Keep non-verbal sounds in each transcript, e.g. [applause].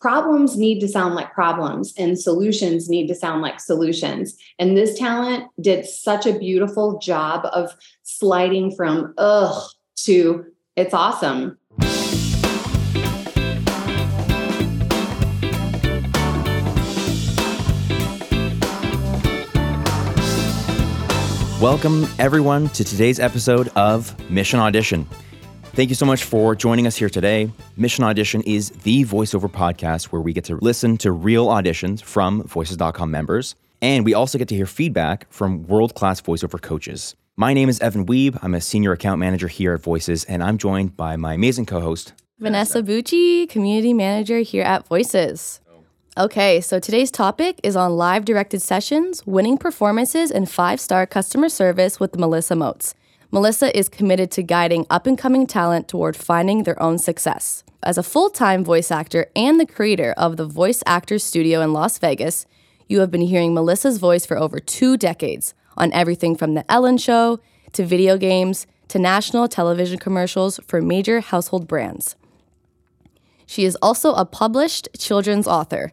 problems need to sound like problems and solutions need to sound like solutions. And this talent did such a beautiful job of sliding from ugh to it's awesome. Welcome, everyone, to today's episode of Mission Audition. Thank you so much for joining us here today. Mission Audition is the voiceover podcast where we get to listen to real auditions from Voices.com members, and we also get to hear feedback from world class voiceover coaches. My name is Evan Weeb. I'm a senior account manager here at Voices, and I'm joined by my amazing co host, Vanessa Bucci, community manager here at Voices. Okay, so today's topic is on live directed sessions, winning performances, and five star customer service with Melissa Moats. Melissa is committed to guiding up and coming talent toward finding their own success. As a full time voice actor and the creator of the Voice Actors Studio in Las Vegas, you have been hearing Melissa's voice for over two decades on everything from The Ellen Show to video games to national television commercials for major household brands. She is also a published children's author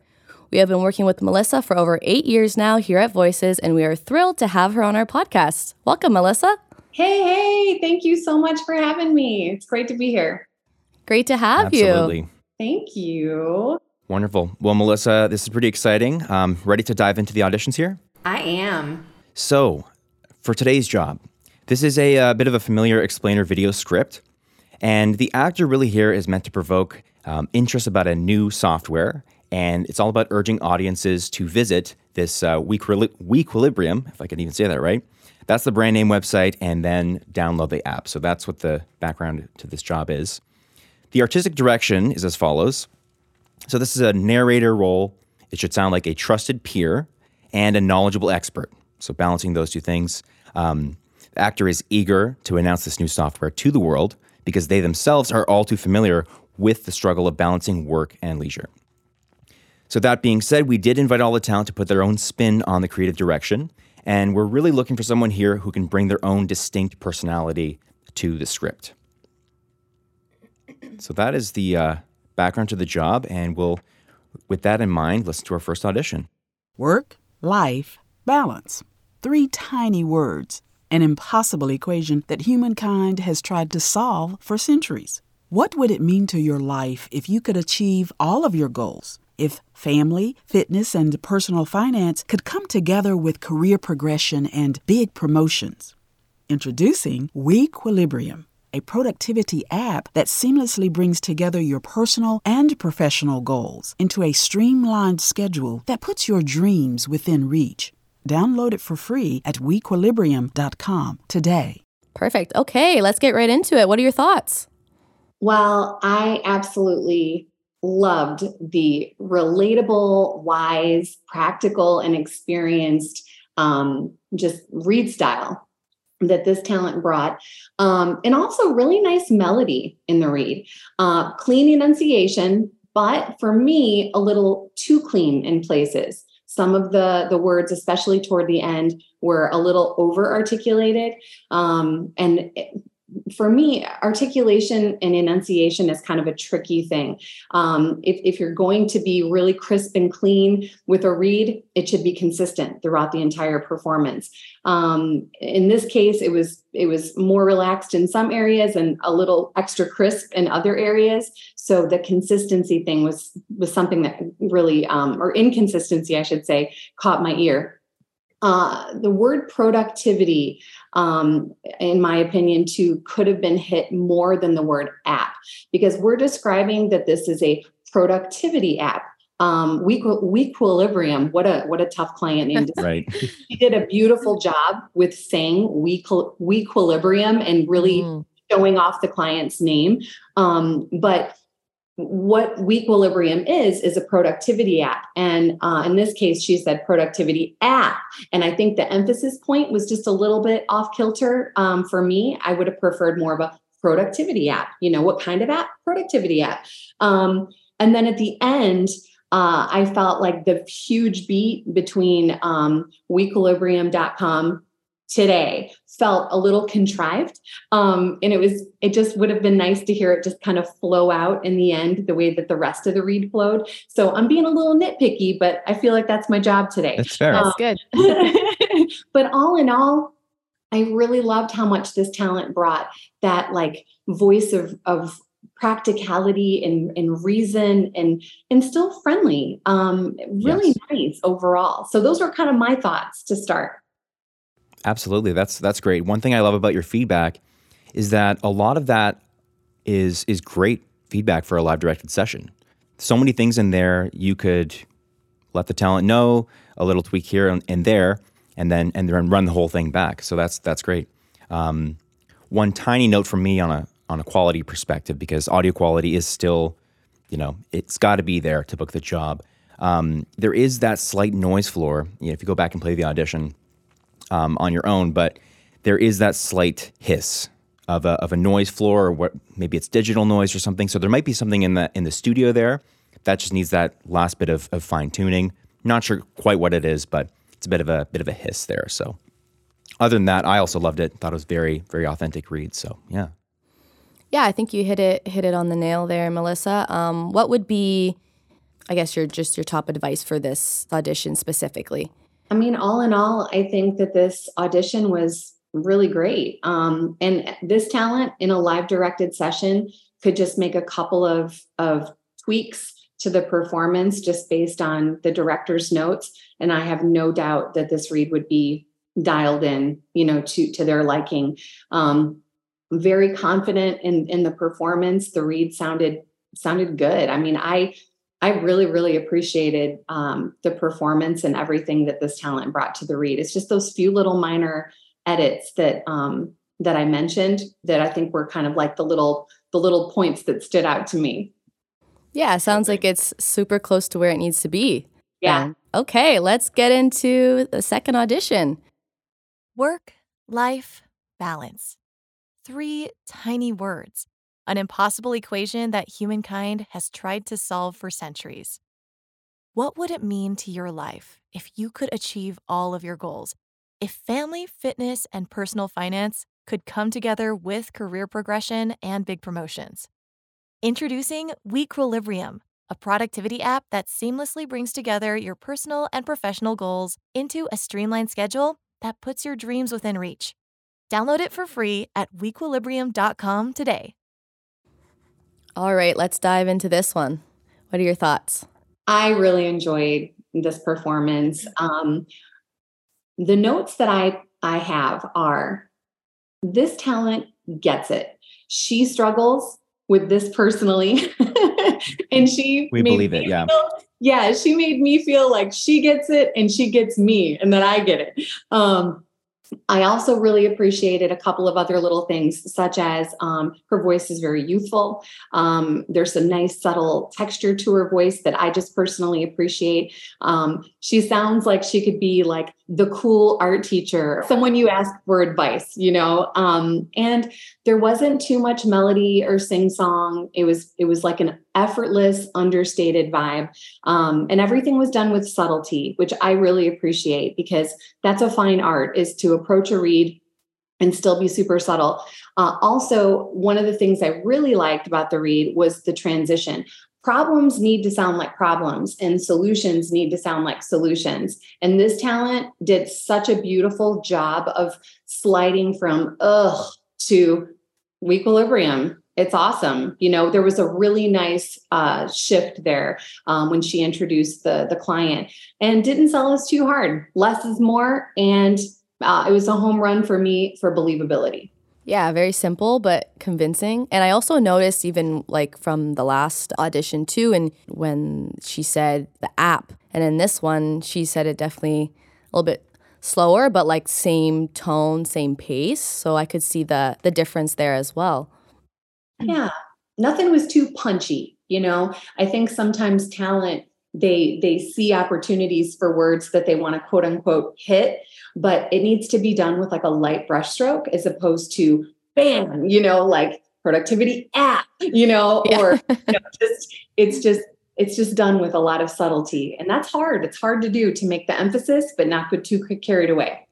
we have been working with Melissa for over eight years now here at Voices, and we are thrilled to have her on our podcast. Welcome, Melissa. Hey, hey, thank you so much for having me. It's great to be here. Great to have you. Absolutely. you. Thank you. Wonderful. Well, Melissa, this is pretty exciting. Um, ready to dive into the auditions here? I am. So, for today's job, this is a, a uh, bit of a familiar explainer video script, and the actor really here is meant to provoke um, interest about a new software and it's all about urging audiences to visit this uh, Wequilibrium, if I can even say that right. That's the brand name website, and then download the app. So that's what the background to this job is. The artistic direction is as follows. So this is a narrator role. It should sound like a trusted peer and a knowledgeable expert. So balancing those two things. Um, the actor is eager to announce this new software to the world because they themselves are all too familiar with the struggle of balancing work and leisure. So, that being said, we did invite all the talent to put their own spin on the creative direction. And we're really looking for someone here who can bring their own distinct personality to the script. So, that is the uh, background to the job. And we'll, with that in mind, listen to our first audition. Work, life, balance. Three tiny words, an impossible equation that humankind has tried to solve for centuries. What would it mean to your life if you could achieve all of your goals? If family, fitness, and personal finance could come together with career progression and big promotions. Introducing Wequilibrium, a productivity app that seamlessly brings together your personal and professional goals into a streamlined schedule that puts your dreams within reach. Download it for free at wequilibrium.com today. Perfect. Okay, let's get right into it. What are your thoughts? Well, I absolutely loved the relatable, wise, practical, and experienced um, just read style that this talent brought. Um, and also, really nice melody in the read, uh, clean enunciation, but for me, a little too clean in places. Some of the the words, especially toward the end, were a little over articulated, um, and for me, articulation and enunciation is kind of a tricky thing. Um, if, if, you're going to be really crisp and clean with a read, it should be consistent throughout the entire performance. Um, in this case, it was it was more relaxed in some areas and a little extra crisp in other areas. So the consistency thing was was something that really, um, or inconsistency, I should say, caught my ear. Uh, the word productivity, um, in my opinion, too, could have been hit more than the word app because we're describing that this is a productivity app. Um, we equilibrium. what a what a tough client name. right. [laughs] He did a beautiful job with saying we equilibrium and really mm. showing off the client's name. Um, but what Wequilibrium is is a productivity app. And uh, in this case she said productivity app. And i think the emphasis point was just a little bit off kilter um, for me. I would have preferred more of a productivity app. You know what kind of app? Productivity app. Um, and then at the end uh, i felt like the huge beat between um, wequilibrium.com today felt a little contrived um, and it was it just would have been nice to hear it just kind of flow out in the end the way that the rest of the read flowed so i'm being a little nitpicky but i feel like that's my job today That's fair. That's good. [laughs] but all in all i really loved how much this talent brought that like voice of of practicality and, and reason and and still friendly um really Yes. nice overall so those were kind of my thoughts to start Absolutely. That's that's great. One thing I love about your feedback is that a lot of that is is great feedback for a live directed session. So many things in there you could let the talent know, a little tweak here and, and there, and then and then run the whole thing back. So that's that's great. Um, one tiny note from me on a on a quality perspective because audio quality is still, you know, it's got to be there to book the job. Um, there is that slight noise floor. You know, if you go back and play the audition, um, on your own, but there is that slight hiss of a, of a noise floor, or what maybe it's digital noise or something. So there might be something in the in the studio there that just needs that last bit of, of fine tuning. Not sure quite what it is, but it's a bit of a bit of a hiss there. So other than that, I also loved it. Thought it was very very authentic read. So yeah. Yeah, I think you hit it hit it on the nail there, Melissa. Um, what would be, I guess, your just your top advice for this audition specifically? I mean, all in all, I think that this audition was really great. Um, and this talent in a live directed session could just make a couple of, of tweaks to the performance just based on the director's notes. And I have no doubt that this read would be dialed in, you know, to, to their liking. Um, very confident in, in the performance. The read sounded, sounded good. I mean, I, I really, really appreciated um, the performance and everything that this talent brought to the read. It's just those few little minor edits that um, that I mentioned that I think were kind of like the little the little points that stood out to me. Yeah, sounds like it's super close to where it needs to be. Yeah. then. Okay, let's get into the second audition. Work, life, balance. Three tiny words, an impossible equation that humankind has tried to solve for centuries. What would it mean to your life if you could achieve all of your goals? If family, fitness, and personal finance could come together with career progression and big promotions? Introducing Weequilibrium, a productivity app that seamlessly brings together your personal and professional goals into a streamlined schedule that puts your dreams within reach. Download it for free at weequilibrium.com today. All right, let's dive into this one. What are your thoughts? I really enjoyed this performance. Um, the notes that I I have are this talent gets it. She struggles with this personally, [laughs] and she We made believe it, me yeah. feel- yeah, she made me feel like she gets it and she gets me, and that I get it. Um, I also really appreciated a couple of other little things, such as um, her voice is very youthful. Um, there's some nice, subtle texture to her voice that I just personally appreciate. Um, she sounds like she could be like the cool art teacher, someone you ask for advice, you know. Um, and there wasn't too much melody or sing song. It was it was like an effortless, understated vibe, um, and everything was done with subtlety, which I really appreciate because that's a fine art is to approach a read and still be super subtle. Uh, also, one of the things I really liked about the read was the transition. Problems need to sound like problems, and solutions need to sound like solutions. And this talent did such a beautiful job of sliding from ugh to equilibrium. It's awesome. You know, there was a really nice uh, shift there um, when she introduced the the client and didn't sell us too hard. Less is more, and uh, it was a home run for me for believability. Yeah, very simple but convincing. And I also noticed even like from the last audition too, and when she said the app, and in this one she said it definitely a little bit slower, but like same tone, same pace. So I could see the the difference there as well. Yeah, nothing was too punchy. You know, I think sometimes talent they they see opportunities for words that they want to quote unquote hit, but it needs to be done with like a light brushstroke as opposed to bam, you know, like productivity app, you know, Yeah. or [laughs] you know, just it's just it's just done with a lot of subtlety, and that's hard. It's hard to do to make the emphasis, but not get too carried away.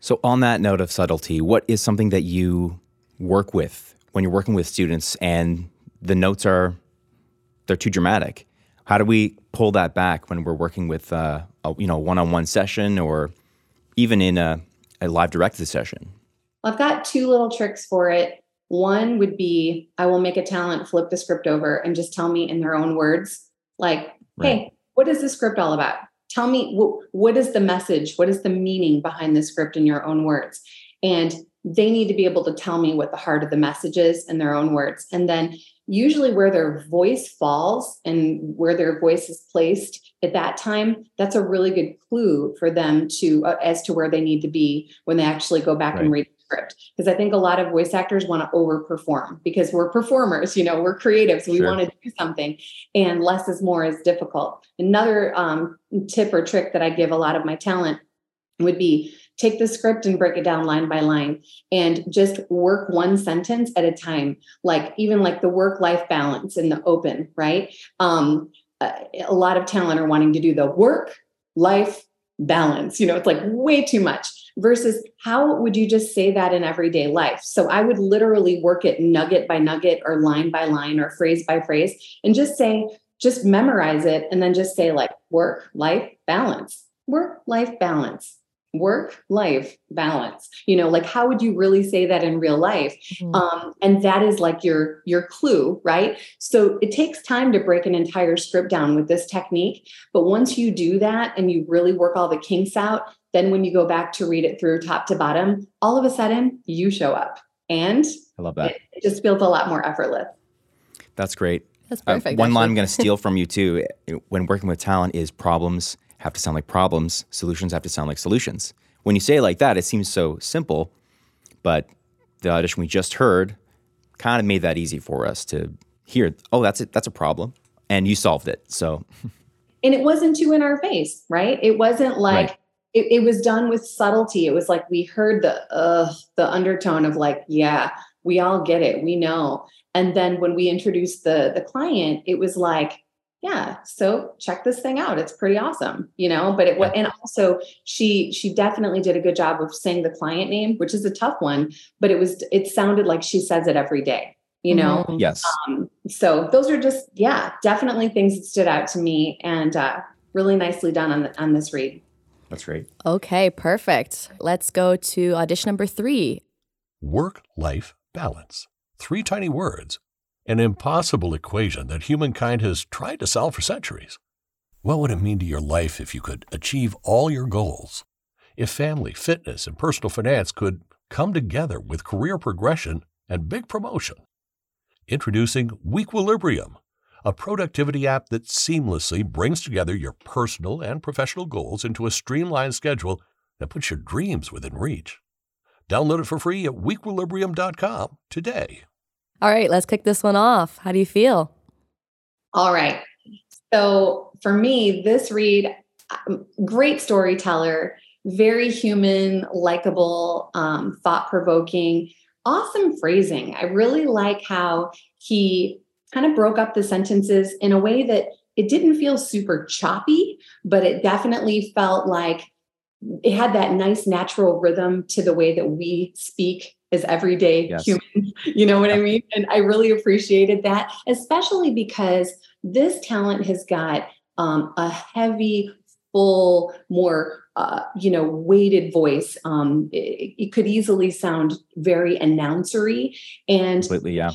So, on that note of subtlety, what is something that you work with when you're working with students and the notes are they're too dramatic? How do we pull that back when we're working with uh, a you know one-on-one session or even in a, a live directed session? I've got two little tricks for it. One would be I will make a talent flip the script over and just tell me in their own words, like, right. hey, what is the script all about? tell me what is the message what is the meaning behind the script in your own words and they need to be able to tell me what the heart of the message is in their own words and then usually where their voice falls and where their voice is placed at that time that's a really good clue for them to uh, as to where they need to be when they actually go back right. and read script because I think a lot of voice actors want to overperform because we're performers, you know, we're creatives, we sure. want to do something, and less is more is difficult. Another um, tip or trick that I give a lot of my talent would be take the script and break it down line by line and just work one sentence at a time like even like the work life balance in the open right um, a lot of talent are wanting to do the work life balance you know it's like way too much versus how would you just say that in everyday life? So I would literally work it nugget by nugget or line by line or phrase by phrase and just say, just memorize it and then just say like work, life, balance, work, life, balance work life balance you know like how would you really say that in real life? Mm-hmm. um, and that is like your your clue right? So it takes time to break an entire script down with this technique but once you do that and you really work all the kinks out then when you go back to read it through top to bottom all of a sudden you show up. And i love that. it, it just feels a lot more effortless. That's great. That's perfect uh, one line i'm going to steal [laughs] from you too when working with talent is problems have to sound like problems, solutions have to sound like solutions. When you say it like that, it seems so simple, but the audition we just heard kind of made that easy for us to hear, oh, that's it, that's a problem. And you solved it. So And it wasn't too in our face, right? It wasn't like right. it, it was done with subtlety. It was like we heard the uh the undertone of like, yeah, we all get it, we know. And then when we introduced the the client, it was like, yeah so check this thing out it's pretty awesome you know but it yeah. and also she she definitely did a good job of saying the client name which is a tough one but it was it sounded like she says it every day you know? Mm-hmm. yes. Um, so those are just yeah definitely things that stood out to me and uh, really nicely done on the, on this read. That's great. Okay perfect. Let's go to audition number three. Work life balance. Three tiny words an impossible equation that humankind has tried to solve for centuries. What would it mean to your life if you could achieve all your goals? If family, fitness, and personal finance could come together with career progression and big promotion? Introducing Weequilibrium, a productivity app that seamlessly brings together your personal and professional goals into a streamlined schedule that puts your dreams within reach. Download it for free at weequilibrium.com today. All right, let's kick this one off. How do you feel? All right. So for me, this read, um, great storyteller, very human, likable, um, thought provoking, awesome phrasing. I really like how he kind of broke up the sentences in a way that it didn't feel super choppy, but it definitely felt like it had that nice natural rhythm to the way that we speak as everyday yes. humans. [laughs] You know what I mean? And I really appreciated that, especially because this talent has got um, a heavy, full, more uh, you know, weighted voice. Um, it, it, could easily sound very announcery, and completely, yeah.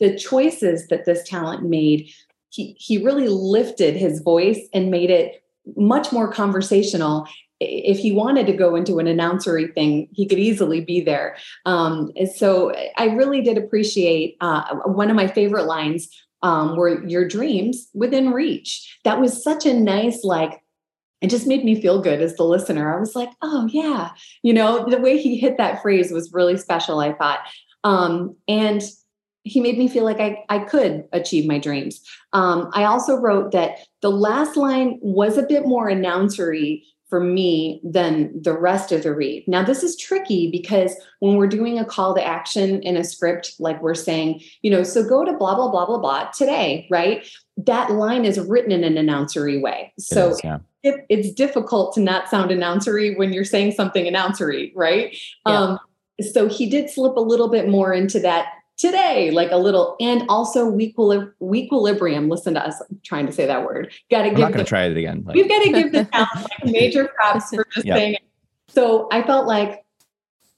The choices that this talent made, he he really lifted his voice and made it much more conversational if he wanted to go into an announcery thing, he could easily be there. Um, so I really did appreciate uh, one of my favorite lines um, were your dreams within reach. That was such a nice, like, it just made me feel good as the listener. I was like, oh, yeah. You know, the way he hit that phrase was really special, I thought. Um, and he made me feel like I, I could achieve my dreams. Um, I also wrote that the last line was a bit more announcery for me than the rest of the read. Now, this is tricky because when we're doing a call to action in a script, like we're saying, you know, so go to blah, blah, blah, blah, blah today, right? That line is written in an announcery way. So is, yeah. it, it's difficult to not sound announcery when you're saying something announcery, right? Yeah. Um, so he did slip a little bit more into that today, like a little, and also we equilibrium. Listen to us I'm trying to say that word. Got to I'm give not going to try it again. Like, We've got to give the talent like major props for just Yeah. saying it. So I felt like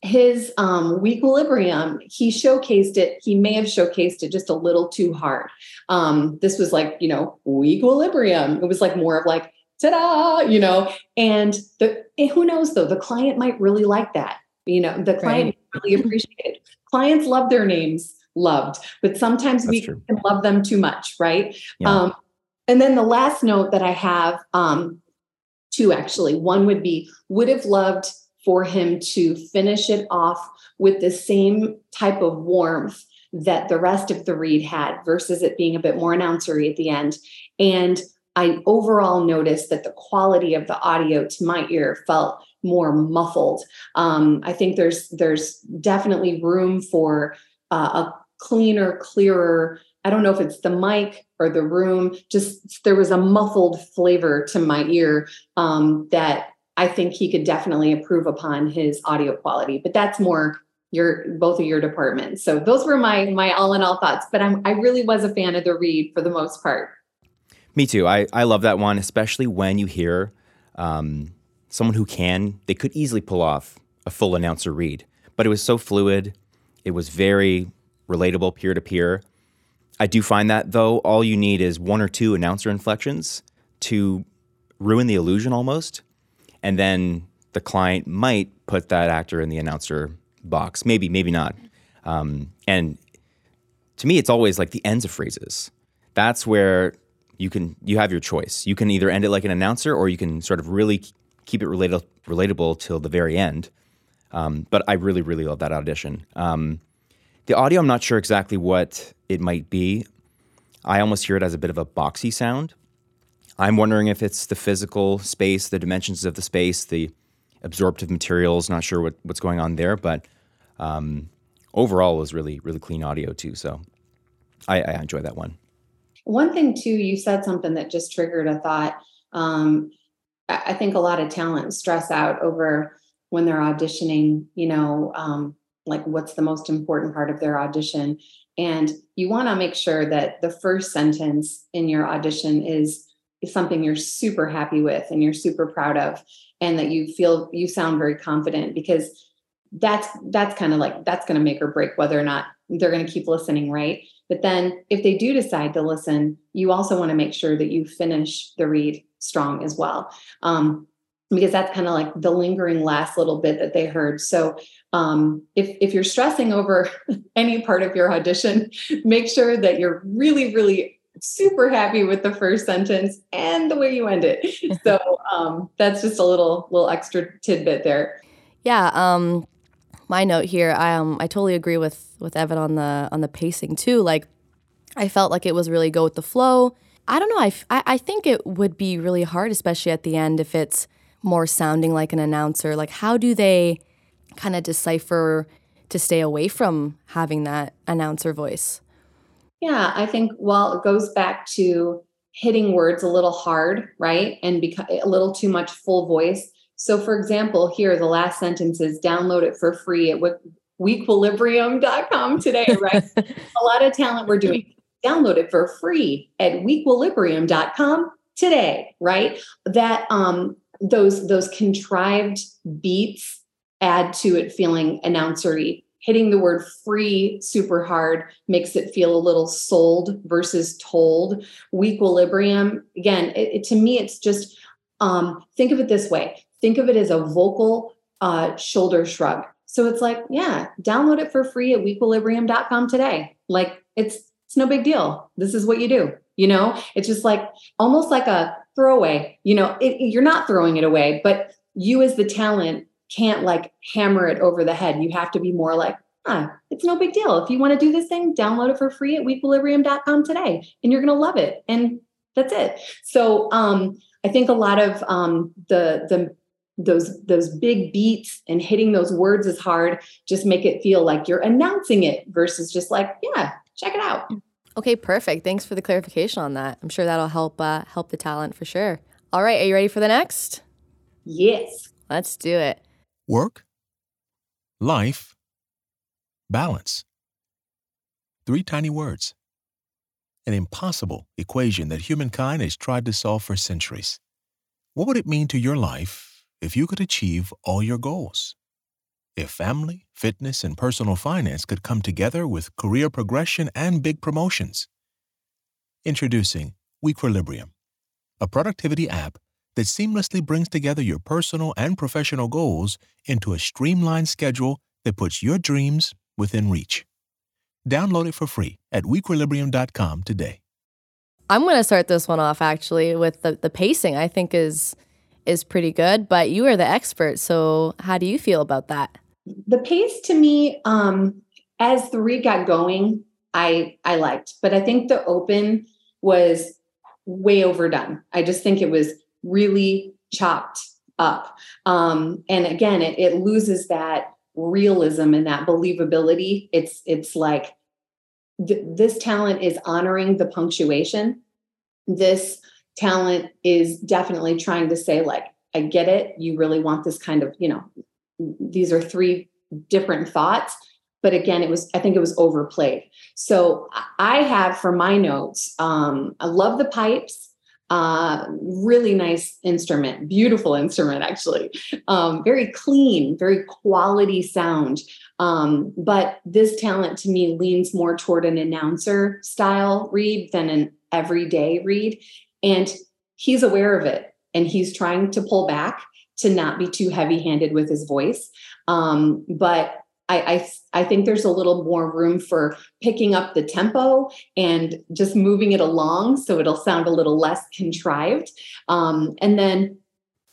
his um equilibrium, he showcased it. He may have showcased it just a little too hard. Um, this was like, you know, we equilibrium. It was like more of like, ta-da, you know, and the and who knows though, the client might really like that. You know, the client might really appreciate it. Clients love their names loved, but sometimes we true. can love them too much, right? Yeah. Um, and then the last note that I have, um, two actually. One would be would have loved for him to finish it off with the same type of warmth that the rest of the read had versus it being a bit more announcery at the end. And I overall noticed that the quality of the audio to my ear felt more muffled. Um, I think there's there's definitely room for uh, a cleaner, clearer. I don't know if it's the mic or the room. Just there was a muffled flavor to my ear um, that I think he could definitely improve upon his audio quality. But that's more your both of your departments. So those were my my all in all thoughts. But I'm I really was a fan of the read for the most part. Me too. I, I love that one, especially when you hear um, someone who can, they could easily pull off a full announcer read. But it was so fluid. It was very relatable peer to peer. I do find that, though, all you need is one or two announcer inflections to ruin the illusion almost. And then the client might put that actor in the announcer box. Maybe, maybe not. Um, and to me, it's always like the ends of phrases. That's where you can you have your choice. You can either end it like an announcer, or you can sort of really keep it relatable relatable till the very end. Um, but I really really love that audition. Um, the audio, I'm not sure exactly what it might be. I almost hear it as a bit of a boxy sound. I'm wondering if it's the physical space, the dimensions of the space, the absorptive materials. Not sure what, what's going on there, but um, overall, it was really really clean audio too. So I, I enjoy that one. One thing too, you said something that just triggered a thought. Um, I think a lot of talent stress out over when they're auditioning. You know, um, like what's the most important part of their audition, and you want to make sure that the first sentence in your audition is is something you're super happy with and you're super proud of, and that you feel you sound very confident because that's that's kind of like that's going to make or break whether or not they're going to keep listening right but then if they do decide to listen you also want to make sure that you finish the read strong as well um, because that's kind of like the lingering last little bit that they heard so um, if if you're stressing over [laughs] any part of your audition make sure that you're really really super happy with the first sentence and the way you end it [laughs] so um, that's just a little little extra tidbit there Yeah, um my note here, I um I totally agree with with Evan on the on the pacing too. Like I felt like it was really go with the flow. I don't know, I, f- I, I think it would be really hard especially at the end if it's more sounding like an announcer. Like how do they kind of decipher to stay away from having that announcer voice? Yeah, I think well, it goes back to hitting words a little hard, right? And beca- a little too much full voice. So, for example, here the last sentence is download it for free at wi- weequilibrium.com today, right? [laughs] a lot of talent we're doing. Download it for free at weequilibrium.com today, right? That um those those contrived beats add to it feeling announcery. Hitting the word free super hard makes it feel a little sold versus told. Weequilibrium, again, it, it- to me, it's just um, think of it this way think of it as a vocal uh, shoulder shrug. So it's like, yeah, download it for free at weequilibrium.com today. Like it's it's no big deal. This is what you do. You know, it's just like almost like a throwaway. You know, it, you're not throwing it away, but you as the talent can't like hammer it over the head. You have to be more like, ah, it's no big deal. If you want to do this thing, download it for free at weequilibrium.com today, and you're going to love it. And that's it. So um, I think a lot of um, the the those those big beats and hitting those words is hard just make it feel like you're announcing it versus just like yeah check it out. Okay perfect. Thanks for the clarification on that. I'm sure that'll help uh, help the talent for sure. All right are you ready for the next? Yes. Let's do it. Work. Life. Balance. Three tiny words. An impossible equation that humankind has tried to solve for centuries. What would it mean to your life if you could achieve all your goals. If family, fitness, and personal finance could come together with career progression and big promotions. Introducing Weequilibrium, a productivity app that seamlessly brings together your personal and professional goals into a streamlined schedule that puts your dreams within reach. Download it for free at weequilibrium.com today. I'm going to start this one off actually with the, the pacing, I think is is pretty good, but you are the expert. So, how do you feel about that? The pace to me, um, as the read got going, I I liked, but I think the open was way overdone. I just think it was really chopped up. Um, and again, it, it loses that realism and that believability. It's it's like th- this talent is honoring the punctuation. This talent is definitely trying to say like i get it you really want this kind of you know these are three different thoughts but again it was i think it was overplayed. So i have for my notes um, i love the pipes uh, really nice instrument beautiful instrument actually. Um, very clean very quality sound. Um, but this talent to me leans more toward an announcer style read than an everyday read. And he's aware of it and he's trying to pull back to not be too heavy handed with his voice. Um, but I, I, I think there's a little more room for picking up the tempo and just moving it along so it'll sound a little less contrived. Um, and then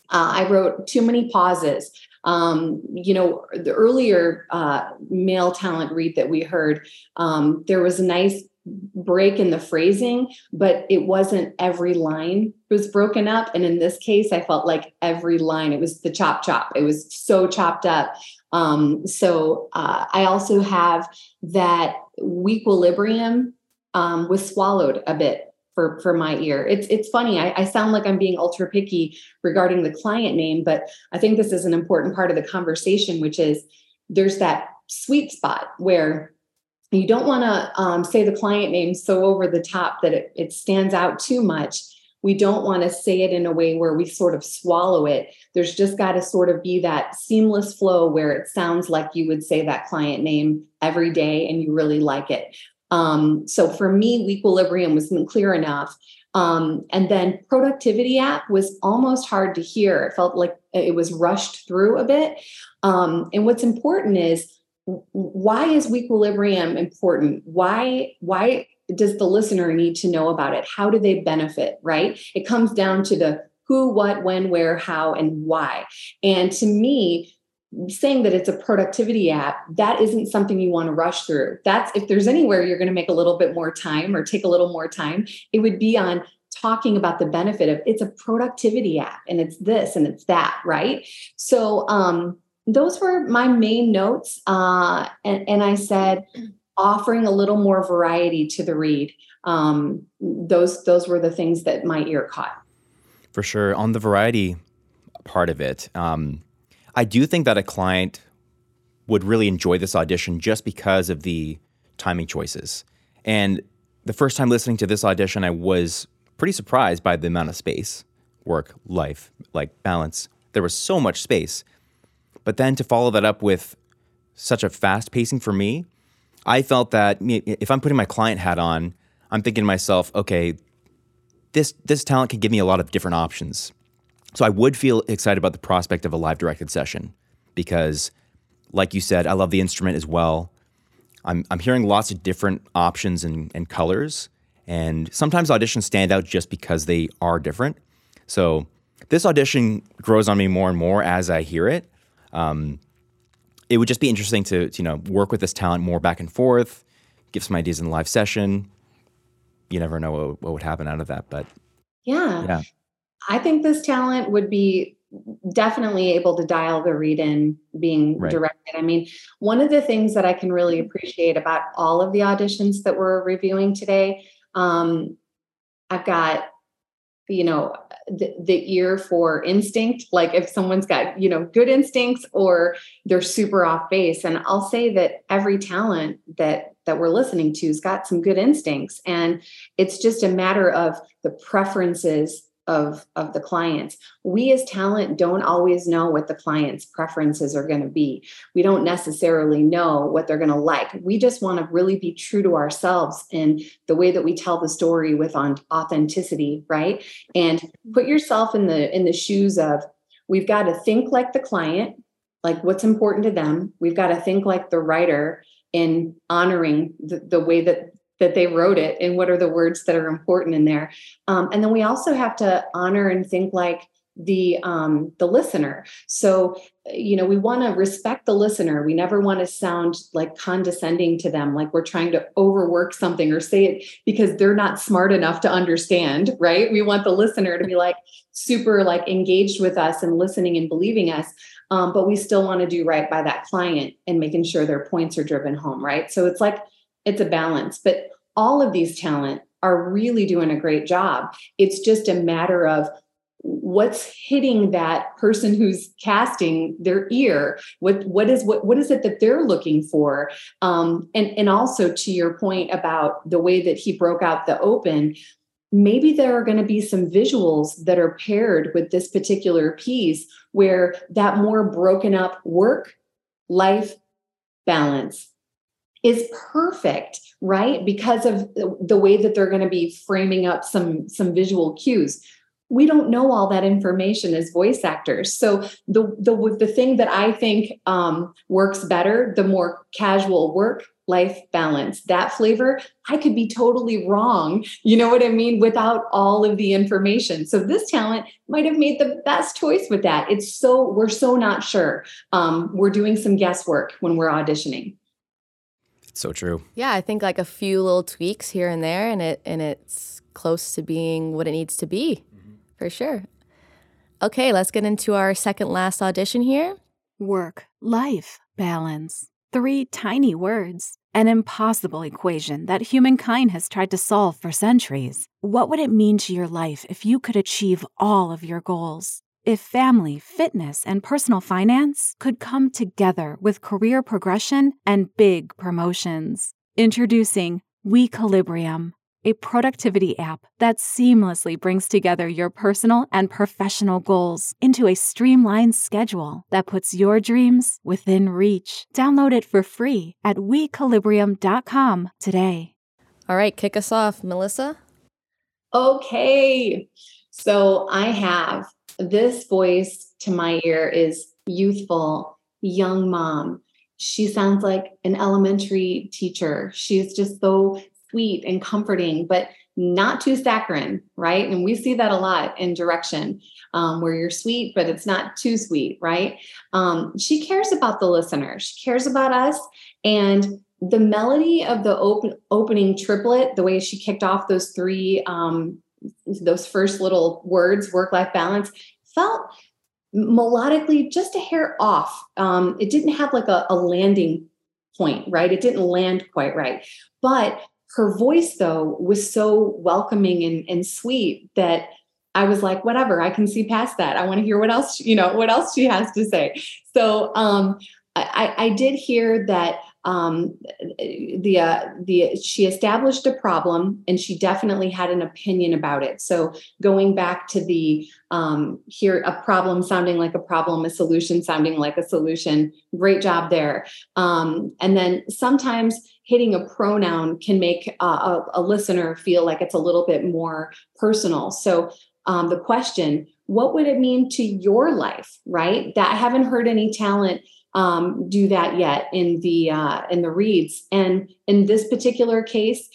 uh, I wrote too many pauses. Um, you know, the earlier uh, male talent read that we heard, um, there was a nice break in the phrasing, but it wasn't every line was broken up. And in this case, I felt like every line, it was the chop chop. It was so chopped up. Um, so uh, I also have that equilibrium um, was swallowed a bit for for my ear. It's it's funny. I, I sound like I'm being ultra picky regarding the client name, but I think this is an important part of the conversation, which is there's that sweet spot where you don't want to um, say the client name so over the top that it, it stands out too much. We don't want to say it in a way where we sort of swallow it. There's just got to sort of be that seamless flow where it sounds like you would say that client name every day and you really like it. Um, so for me equilibrium wasn't clear enough. Um, and then productivity app was almost hard to hear. It felt like it was rushed through a bit. Um, and what's important is why is equilibrium important? Why why does the listener need to know about it? How do they benefit right? It comes down to the who what when where how and why. And to me saying that it's a productivity app that isn't something you want to rush through. That's if there's anywhere you're going to make a little bit more time or take a little more time it would be on talking about the benefit of it's a productivity app and it's this and it's that right? So um those were my main notes. Uh, and, and, I said, offering a little more variety to the read. Um, those those were the things that my ear caught. For sure, on the variety part of it, um, I do think that a client would really enjoy this audition just because of the timing choices. And the first time listening to this audition, I was pretty surprised by the amount of space, work, life, like balance. There was so much space. But then to follow that up with such a fast pacing for me, I felt that if I'm putting my client hat on, I'm thinking to myself, okay, this this talent could give me a lot of different options. So I would feel excited about the prospect of a live directed session because, like you said, I love the instrument as well. I'm I'm hearing lots of different options and, and colors, and sometimes auditions stand out just because they are different. So this audition grows on me more and more as I hear it. Um, it would just be interesting to, to, you know work with this talent more back and forth, give some ideas in the live session. You never know what, what would happen out of that, but yeah. yeah, I think this talent would be definitely able to dial the read in being right. directed. I mean, one of the things that I can really appreciate about all of the auditions that we're reviewing today, um, I've got, you know, the, the ear for instinct, like if someone's got, you know, good instincts or they're super off base. And I'll say that every talent that that we're listening to has got some good instincts. And it's just a matter of the preferences of of the clients. We as talent don't always know what the client's preferences are going to be. We don't necessarily know what they're going to like. We just want to really be true to ourselves in the way that we tell the story with on authenticity right? And put yourself in the in the shoes of we've got to think like the client like what's important to them. We've got to think like the writer in honoring the, the way that that they wrote it and what are the words that are important in there. Um, and then we also have to honor and think like the um, the listener. So you know we want to respect the listener. We never want to sound like condescending to them like we're trying to overwork something or say it because they're not smart enough to understand right? We want the listener to be like super like engaged with us and listening and believing us um, but we still want to do right by that client and making sure their points are driven home right? So it's like it's a balance but all of these talent are really doing a great job. It's just a matter of what's hitting that person who's casting their ear. What what is what what is it that they're looking for? Um and and also to your point about the way that he broke out the open maybe there are going to be some visuals that are paired with this particular piece where that more broken up work life balance is perfect right? Because of the way that they're going to be framing up some some visual cues. We don't know all that information as voice actors. So the the the thing that i think um, works better the more casual work life balance. That flavor i could be totally wrong you know what i mean without all of the information. So this talent might have made the best choice with that. It's so we're so not sure. Um, we're doing some guesswork when we're auditioning so true. Yeah, I think like a few little tweaks here and there, and it and it's close to being what it needs to be, mm-hmm. for sure. Okay, let's get into our second last audition here. Work, life, balance. Three tiny words. An impossible equation that humankind has tried to solve for centuries. What would it mean to your life if you could achieve all of your goals? If family, fitness, and personal finance could come together with career progression and big promotions. Introducing Wequilibrium, a productivity app that seamlessly brings together your personal and professional goals into a streamlined schedule that puts your dreams within reach. Download it for free at wequilibrium.com today. All right, kick us off, Melissa. Okay. So I have this voice to my ear is youthful, young mom. She sounds like an elementary teacher. She's just so sweet and comforting, but not too saccharine, right? And we see that a lot in direction um, where you're sweet, but it's not too sweet, right? Um, she cares about the listener, she cares about us. And the melody of the open, opening triplet, the way she kicked off those three um, those first little words, work life balance, felt melodically just a hair off. Um, it didn't have like a, a landing point, right? It didn't land quite right. But her voice, though, was so welcoming and, and sweet that I was like, whatever, I can see past that. I want to hear what else, you know, what else she has to say. So um, I, I did hear that um, the uh, the she established a problem and she definitely had an opinion about it. So going back to the um, here a problem sounding like a problem, a solution sounding like a solution. Great job there. Um, and then sometimes hitting a pronoun can make uh, a, a, listener feel like it's a little bit more personal. So um, the question, what would it mean to your life? Right? That I haven't heard any talent um, do that yet in the uh, in the reads. And in this particular case,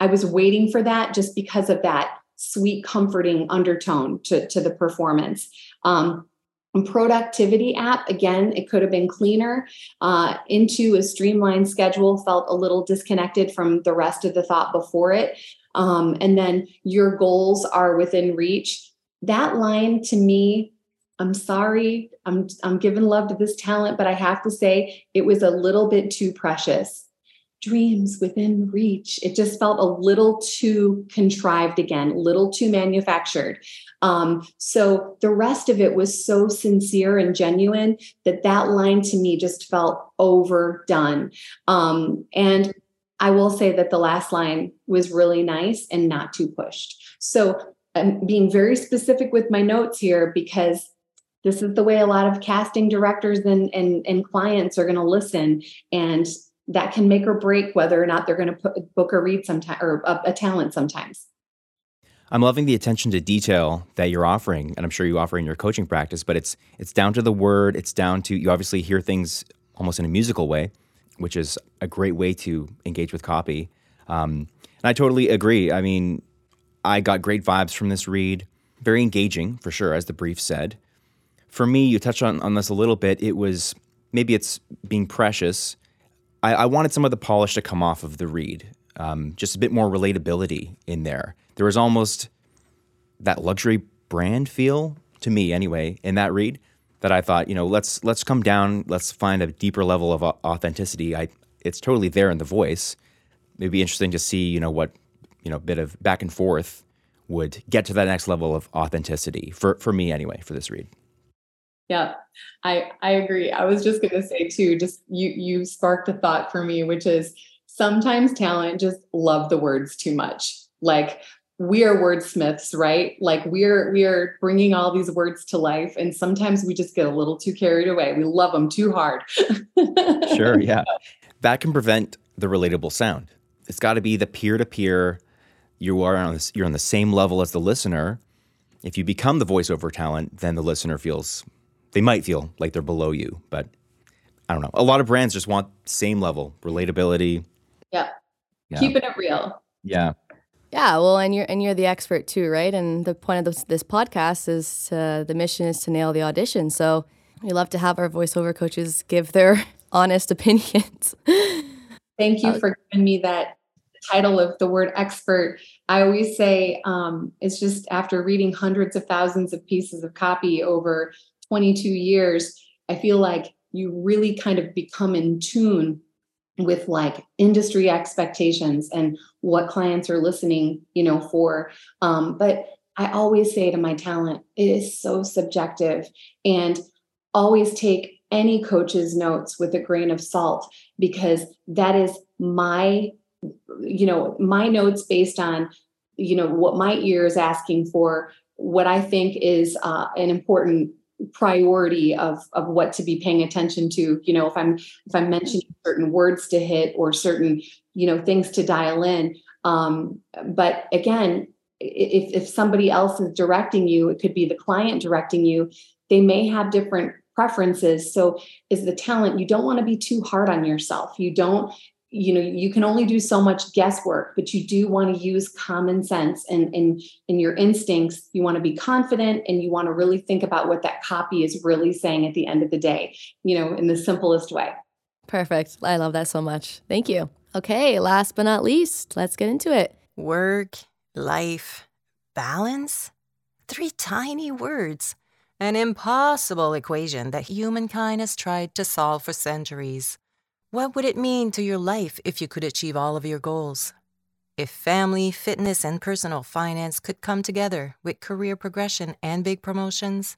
I was waiting for that just because of that sweet, comforting undertone to, to the performance. Um, productivity app again it could have been cleaner uh, into a streamlined schedule felt a little disconnected from the rest of the thought before it um, and then your goals are within reach that line to me I'm sorry. I'm I'm giving love to this talent, but I have to say it was a little bit too precious. Dreams within reach. It just felt a little too contrived again, a little too manufactured. Um, so the rest of it was so sincere and genuine that that line to me just felt overdone. Um, and I will say that the last line was really nice and not too pushed. So I'm being very specific with my notes here because this is the way a lot of casting directors and and, and clients are going to listen and that can make or break whether or not they're going to book or read sometime or a, a talent sometimes I'm loving the attention to detail that you're offering, and I'm sure you offer in your coaching practice. But it's it's down to the word. It's down to you obviously hear things almost in a musical way, which is a great way to engage with copy. Um, and I totally agree. I mean, I got great vibes from this read. Very engaging for sure, as the brief said for me, you touched on, on this a little bit. It was maybe it's being precious. I, I wanted some of the polish to come off of the read, um, just a bit more relatability in there. There was almost that luxury brand feel to me, anyway, in that read that I thought, you know, let's let's come down, let's find a deeper level of authenticity. I it's totally there in the voice. It'd be interesting to see, you know, what you know, bit of back and forth would get to that next level of authenticity for for me anyway for this read. Yeah, I I agree. I was just going to say too, just you you sparked a thought for me, which is sometimes talent just love the words too much. Like we are wordsmiths, right? Like we're we are bringing all these words to life, and sometimes we just get a little too carried away. We love them too hard. [laughs] sure, yeah, that can prevent the relatable sound. It's got to be the peer to peer. You are on this, you're on the same level as the listener. If you become the voiceover talent, then the listener feels they might feel like they're below you, but I don't know. A lot of brands just want same level relatability. Yeah. yeah. Keeping it real. Yeah. Yeah, well, and you're and you're the expert too, right? And the point of this, this podcast is to, the mission is to nail the audition. So we love to have our voiceover coaches give their [laughs] honest opinions. Thank you uh, for giving me that title of the word expert. I always say um, it's just after reading hundreds of thousands of pieces of copy over 22 years, I feel like you really kind of become in tune with like industry expectations and what clients are listening, you know, for. Um, but I always say to my talent, it is so subjective and always take any coach's notes with a grain of salt because that is my you know my notes based on you know what my ear is asking for what i think is uh, an important priority of of what to be paying attention to. You know if i'm if i'm mentioning certain words to hit or certain you know things to dial in um but again if if somebody else is directing you it could be the client directing you they may have different preferences. So is the talent you don't want to be too hard on yourself. You don't you know you can only do so much guesswork but you do want to use common sense and in in your instincts. You want to be confident and you want to really think about what that copy is really saying at the end of the day you know in the simplest way. Perfect. I love that so much. Thank you. Okay last but not least let's get into it. Work life balance? Three tiny words. An impossible equation that humankind has tried to solve for centuries what would it mean to your life if you could achieve all of your goals? If family, fitness, and personal finance could come together with career progression and big promotions?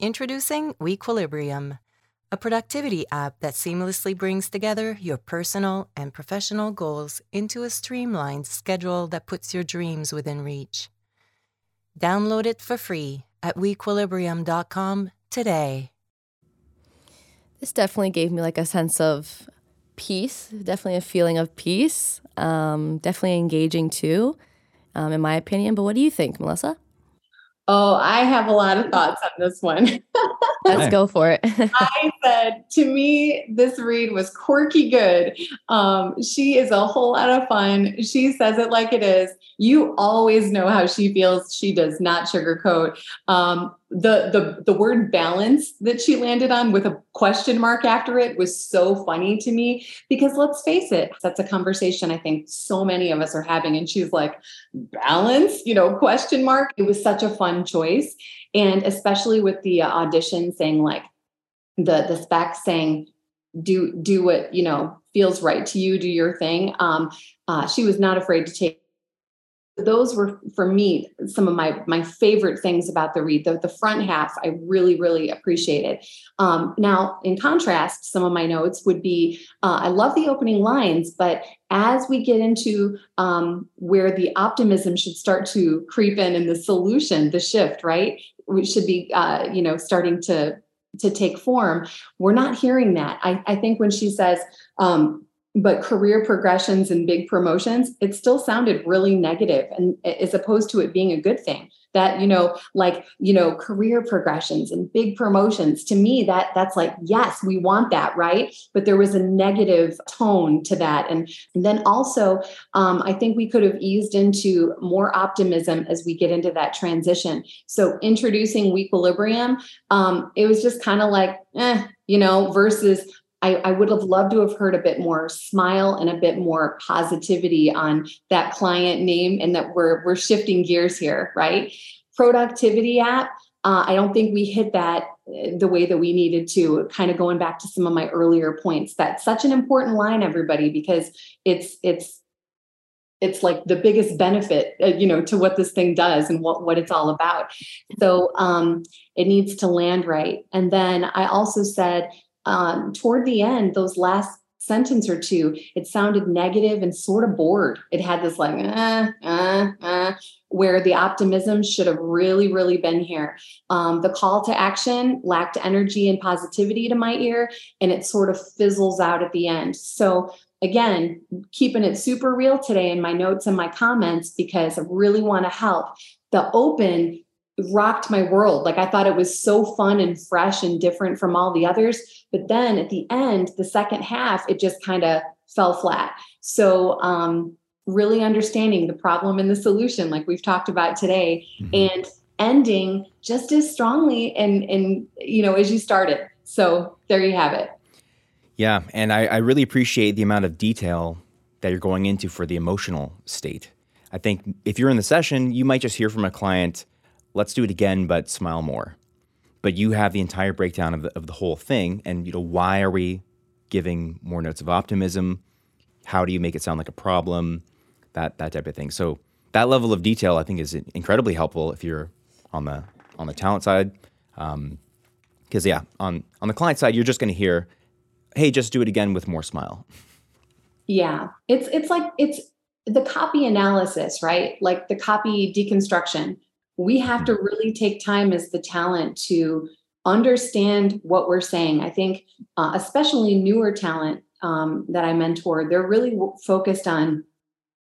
Introducing Wequilibrium, a productivity app that seamlessly brings together your personal and professional goals into a streamlined schedule that puts your dreams within reach. Download it for free at wequilibrium.com today. This definitely gave me like a sense of peace, definitely a feeling of peace, um, definitely engaging too, um, in my opinion. But what do you think, Melissa? Oh, I have a lot of thoughts on this one. [laughs] Let's go for it. [laughs] I said, to me, this read was quirky good. Um, she is a whole lot of fun. She says it like it is. You always know how she feels. She does not sugarcoat. Um, the the the word balance that she landed on with a question mark after it was so funny to me because let's face it that's a conversation i think so many of us are having and she's like balance? You know question mark. It was such a fun choice. And especially with the audition saying like the the spec saying do do what you know feels right to you do your thing. Um uh, she was not afraid to take those were for me some of my my favorite things about the read the, the front half i really really appreciated um, now in contrast some of my notes would be uh, i love the opening lines but as we get into um, where the optimism should start to creep in and the solution the shift right we should be uh, you know starting to to take form we're not hearing that. I, I think when she says um, but career progressions and big promotions it still sounded really negative and as opposed to it being a good thing. That you know like you know career progressions and big promotions to me that that's like yes we want that right? But there was a negative tone to that. And, and then also um, i think we could have eased into more optimism as we get into that transition. So introducing equilibrium um, it was just kind of like eh, you know versus I, I, would have loved to have heard a bit more smile and a bit more positivity on that client name and that we're we're shifting gears here, right? Productivity app. Uh, I don't think we hit that uh, the way that we needed to. Kind of going back to some of my earlier points. That's such an important line, everybody, because it's it's it's like the biggest benefit uh, you know to what this thing does and what what it's all about so um it needs to land right and then i also said um, toward the end, those last sentence or two, it sounded negative and sort of bored. It had this like, uh, uh, uh, where the optimism should have really, really been here. Um, the call to action lacked energy and positivity to my ear, and it sort of fizzles out at the end. So, again, keeping it super real today in my notes and my comments because I really want to help. The open rocked my world. Like I thought it was so fun and fresh and different from all the others. But then at the end, the second half, it just kind of fell flat. So, um, really understanding the problem and the solution, like we've talked about today, mm-hmm. and ending just as strongly and and you know as you started. So there you have it. Yeah, and I, I really appreciate the amount of detail that you're going into for the emotional state. I think if you're in the session, you might just hear from a client let's do it again, but smile more. But you have the entire breakdown of the, of the whole thing. And, you know, why are we giving more notes of optimism? How do you make it sound like a problem? That, that type of thing. So that level of detail, I think, is incredibly helpful if you're on the, on the talent side. Um, because yeah, on, on the client side, you're just going to hear, Hey, just do it again with more smile. Yeah. It's, it's like, it's, the copy analysis, right? Like the copy deconstruction we have to really take time as the talent to understand what we're saying. I think, uh, especially newer talent um, that I mentor, they're really focused on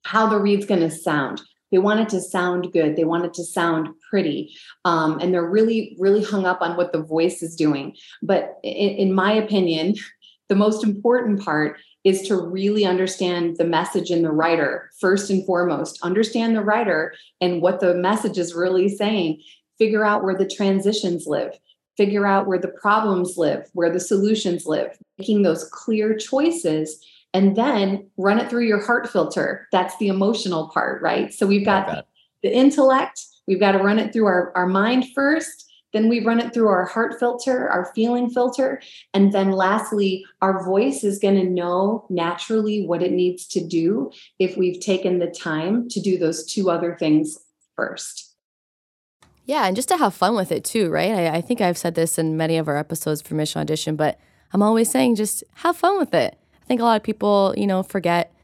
how the read's going to sound. They want it to sound good. They want it to sound pretty. Um, and they're really, really hung up on what the voice is doing. But in, in my opinion, [laughs] the most important part is to really understand the message in the writer. First and foremost understand the writer and what the message is really saying. Figure out where the transitions live. Figure out where the problems live where the solutions live. Making those clear choices and then run it through your heart filter. That's the emotional part right? So we've got the, the intellect. We've got to run it through our, our mind first then we run it through our heart filter, our feeling filter. And then lastly, our voice is going to know naturally what it needs to do if we've taken the time to do those two other things first. Yeah, and just to have fun with it too, right? I, I think I've said this in many of our episodes for Mission Audition, but I'm always saying just have fun with it. I think a lot of people, you know, forget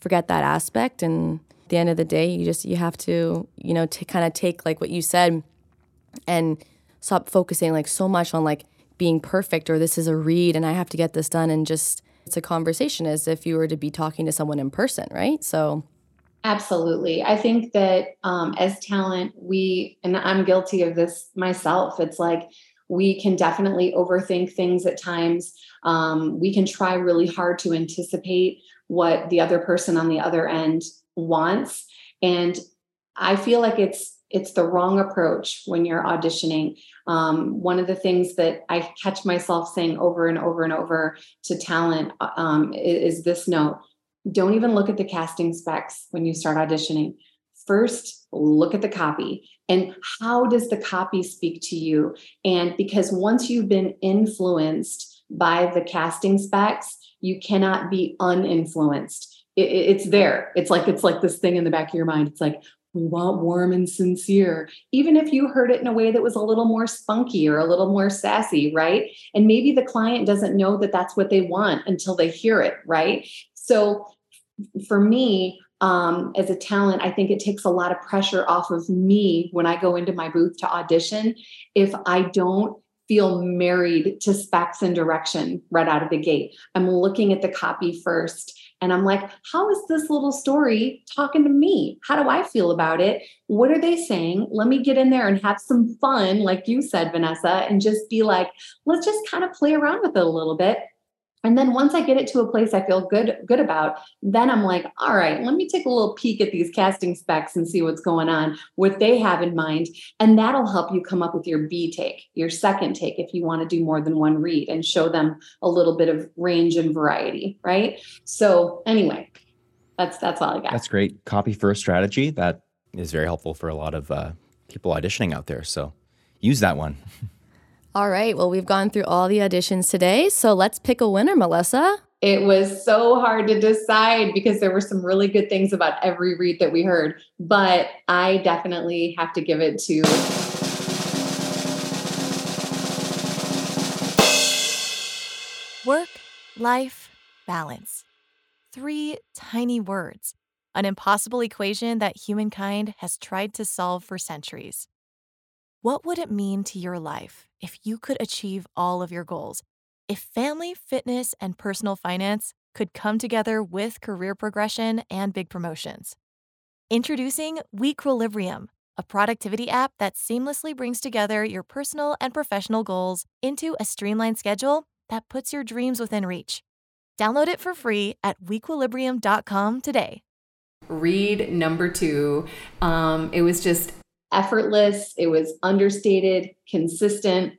forget that aspect and at the end of the day you just you have to you know to kind of take like what you said and stop focusing like so much on like being perfect or this is a read and I have to get this done and just it's a conversation as if you were to be talking to someone in person, right? So Absolutely. I think that um, as talent, we, and I'm guilty of this myself, it's like we can definitely overthink things at times. Um, we can try really hard to anticipate what the other person on the other end wants. And I feel like it's it's the wrong approach when you're auditioning. Um, one of the things that I catch myself saying over and over and over to talent um, is, is this note don't even look at the casting specs when you start auditioning. First, look at the copy and how does the copy speak to you? And because once you've been influenced by the casting specs, you cannot be uninfluenced. It's there. It's like it's like this thing in the back of your mind. It's like, we want warm and sincere, even if you heard it in a way that was a little more spunky or a little more sassy, right? And maybe the client doesn't know that that's what they want until they hear it, right? So for me, um, as a talent, I think it takes a lot of pressure off of me when I go into my booth to audition if I don't feel married to specs and direction right out of the gate. I'm looking at the copy first and I'm like, how is this little story talking to me? How do I feel about it? What are they saying? Let me get in there and have some fun, like you said, Vanessa, and just be like, let's just kind of play around with it a little bit and then once I get it to a place I feel good good about, then I'm like, all right, let me take a little peek at these casting specs and see what's going on, what they have in mind, and that'll help you come up with your B take, your second take if you want to do more than one read and show them a little bit of range and variety, right? So, anyway, that's that's all I got. That's great. Copy first strategy that is very helpful for a lot of uh, people auditioning out there. So, use that one. [laughs] All right. Well, we've gone through all the auditions today. So let's pick a winner, Melissa. It was so hard to decide because there were some really good things about every read that we heard. But I definitely have to give it to. Work, life, balance. Three tiny words, an impossible equation that humankind has tried to solve for centuries. What would it mean to your life if you could achieve all of your goals? If family, fitness, and personal finance could come together with career progression and big promotions? Introducing Weequilibrium, a productivity app that seamlessly brings together your personal and professional goals into a streamlined schedule that puts your dreams within reach. Download it for free at weequilibrium.com today. Read number two. Um, it was just effortless, it was understated, consistent.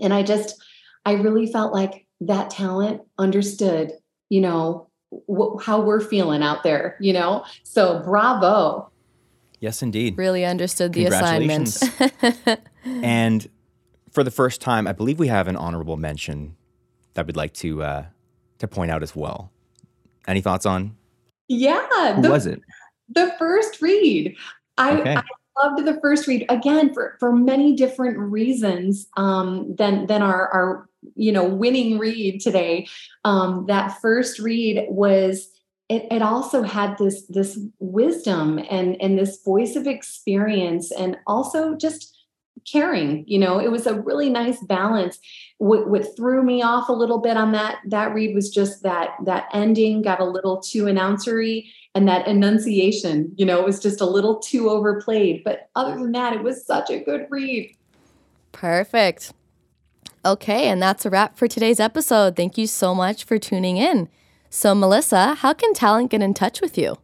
And I just, I really felt like that talent understood, you know, wh- how we're feeling out there, you know? So bravo. Yes, indeed. Really understood the assignment. [laughs] and for the first time, I believe we have an honorable mention that we'd like to uh, to point out as well. Any thoughts on? Yeah. Who the, was it? The first read. I, okay. I loved the first read again for for many different reasons um, than than our our you know winning read today. Um, that first read was it, it also had this this wisdom and and this voice of experience and also just caring you know it was a really nice balance. What, what threw me off a little bit on that that read was just that that ending got a little too announcery and that enunciation you know it was just a little too overplayed. But other than that it was such a good read. Perfect. Okay and that's a wrap for today's episode. Thank you so much for tuning in. So melissa how can talent get in touch with you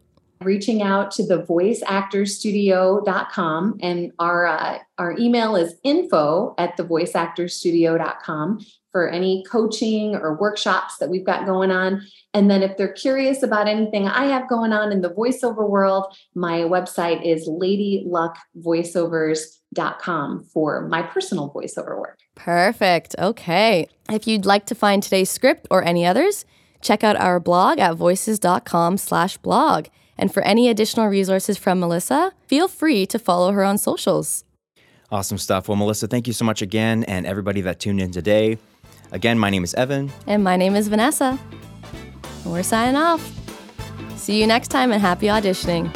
reaching out to the voiceactorstudio.com and our uh, our email is info at the voiceactorstudio.com for any coaching or workshops that we've got going on. And then if they're curious about anything i have going on in the voiceover world my website is ladyluckvoiceovers.com for my personal voiceover work. Perfect. Okay. If you'd like to find today's script or any others check out our blog at voices.com slash blog and for any additional resources from Melissa, feel free to follow her on socials. Awesome stuff. Well, Melissa, thank you so much again, and everybody that tuned in today. Again, my name is Evan. And my name is Vanessa. we're signing off. See you next time and happy auditioning.